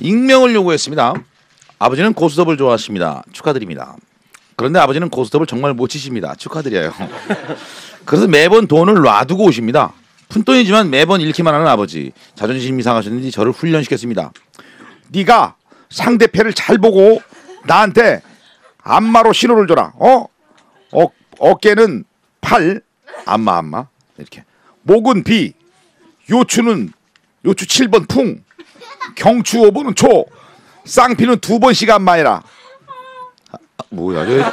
익명을 요구했습니다. 아버지는 고스톱을 좋아하십니다. 축하드립니다. 그런데 아버지는 고스톱을 정말 못 치십니다. 축하드려요. 그래서 매번 돈을 놔두고 오십니다. 푼돈이지만 매번 잃기만 하는 아버지. 자존심이 상하셨는지 저를 훈련시켰습니다. 네가 상대패를 잘 보고 나한테 안마로 신호를 줘라. 어? 어 어깨는 팔, 안마 안마 이렇게. 목은 비, 요추는 요추 7번 풍, 경추 5번은 초, 쌍피는 두 번씩 안마해라. 아, 뭐야? 저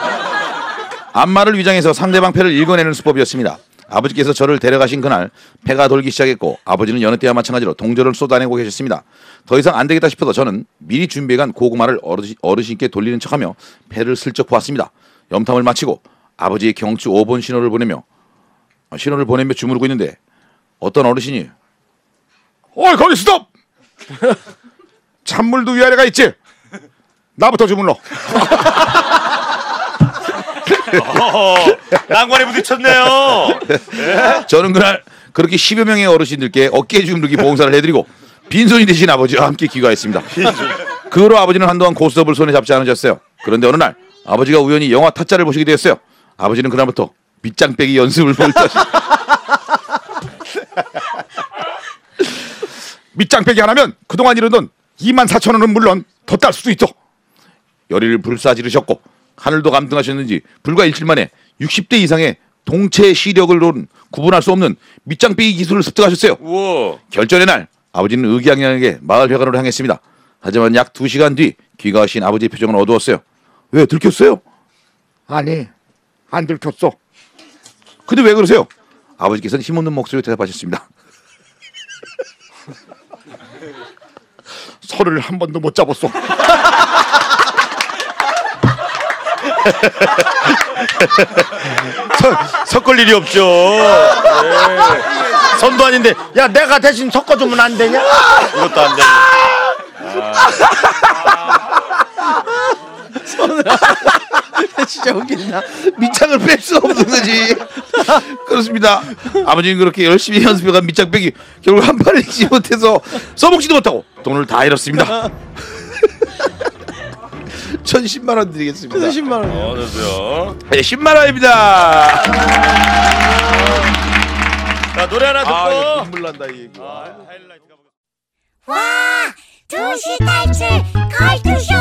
안마를 위장해서 상대방 패를 읽어내는 수법이었습니다. 아버지께서 저를 데려가신 그날 패가 돌기 시작했고 아버지는 여느 때와 마찬가지로 동전을 쏟아내고 계셨습니다. 더 이상 안 되겠다 싶어서 저는 미리 준비해간 고구마를 어르신, 어르신께 돌리는 척하며 패를 슬쩍 보았습니다. 염탐을 마치고 아버지의 경추 5번 신호를 보내며 아, 신호를 보내며 주무르고 있는데 어떤 어르신이 어이 거기 스톱! 찬물도 위아래가 있지? 나부터 주물러. 난관에 부딪혔네요. 저는 그날 그렇게 10여 명의 어르신들께 어깨 주무르기 봉사를 해드리고 빈손이 되신 아버지와 함께 귀가했습니다. 그 후로 아버지는 한동안 고스톱을 손에 잡지 않으셨어요. 그런데 어느 날 아버지가 우연히 영화 타짜를 보시게 되었어요. 아버지는 그날부터 밑장 빼기 연습을 벌였다. 밑장 빼기 하나면 그동안 이르던 2만 4천 원은 물론 더 딸 수도 있죠. 열의를 불사지르셨고 하늘도 감등하셨는지 불과 일주일 만에 60대 이상의 동체 시력으로는 구분할 수 없는 밑장 빼기 기술을 습득하셨어요. 우와. 결전의 날 아버지는 의기양양하게 마을 회관으로 향했습니다. 하지만 약 2시간 뒤 귀가하신 아버지의 표정은 어두웠어요. 왜 들켰어요? 아니 안 들켰어. 근데 왜 그러세요? 아버지께서는 힘없는 목소리로 대답하셨습니다. 설을 한 번도 못 잡았어. 섞을 일이 없죠. 네. 선도 아닌데 야 내가 대신 섞어주면 안 되냐? 이것도 안 되네. 진짜 웃긴다. 밑창을 뺄 수 없는 거지. 그렇습니다. 아버지는 그렇게 열심히 연습해간 밑장 빼기 결국 한 판을 이기지 못해서 써먹지도 못하고 돈을 다 잃었습니다. 전 10만 원 드리겠습니다. 10만 원이요. 어, 됐어요. 네, 10만 원입니다. 자 노래 하나 듣고. 아, 눈물 난다 이 얘기. 아, 하이라이트 가보겠습니다. 와, 두시 탈출 걸투쇼다.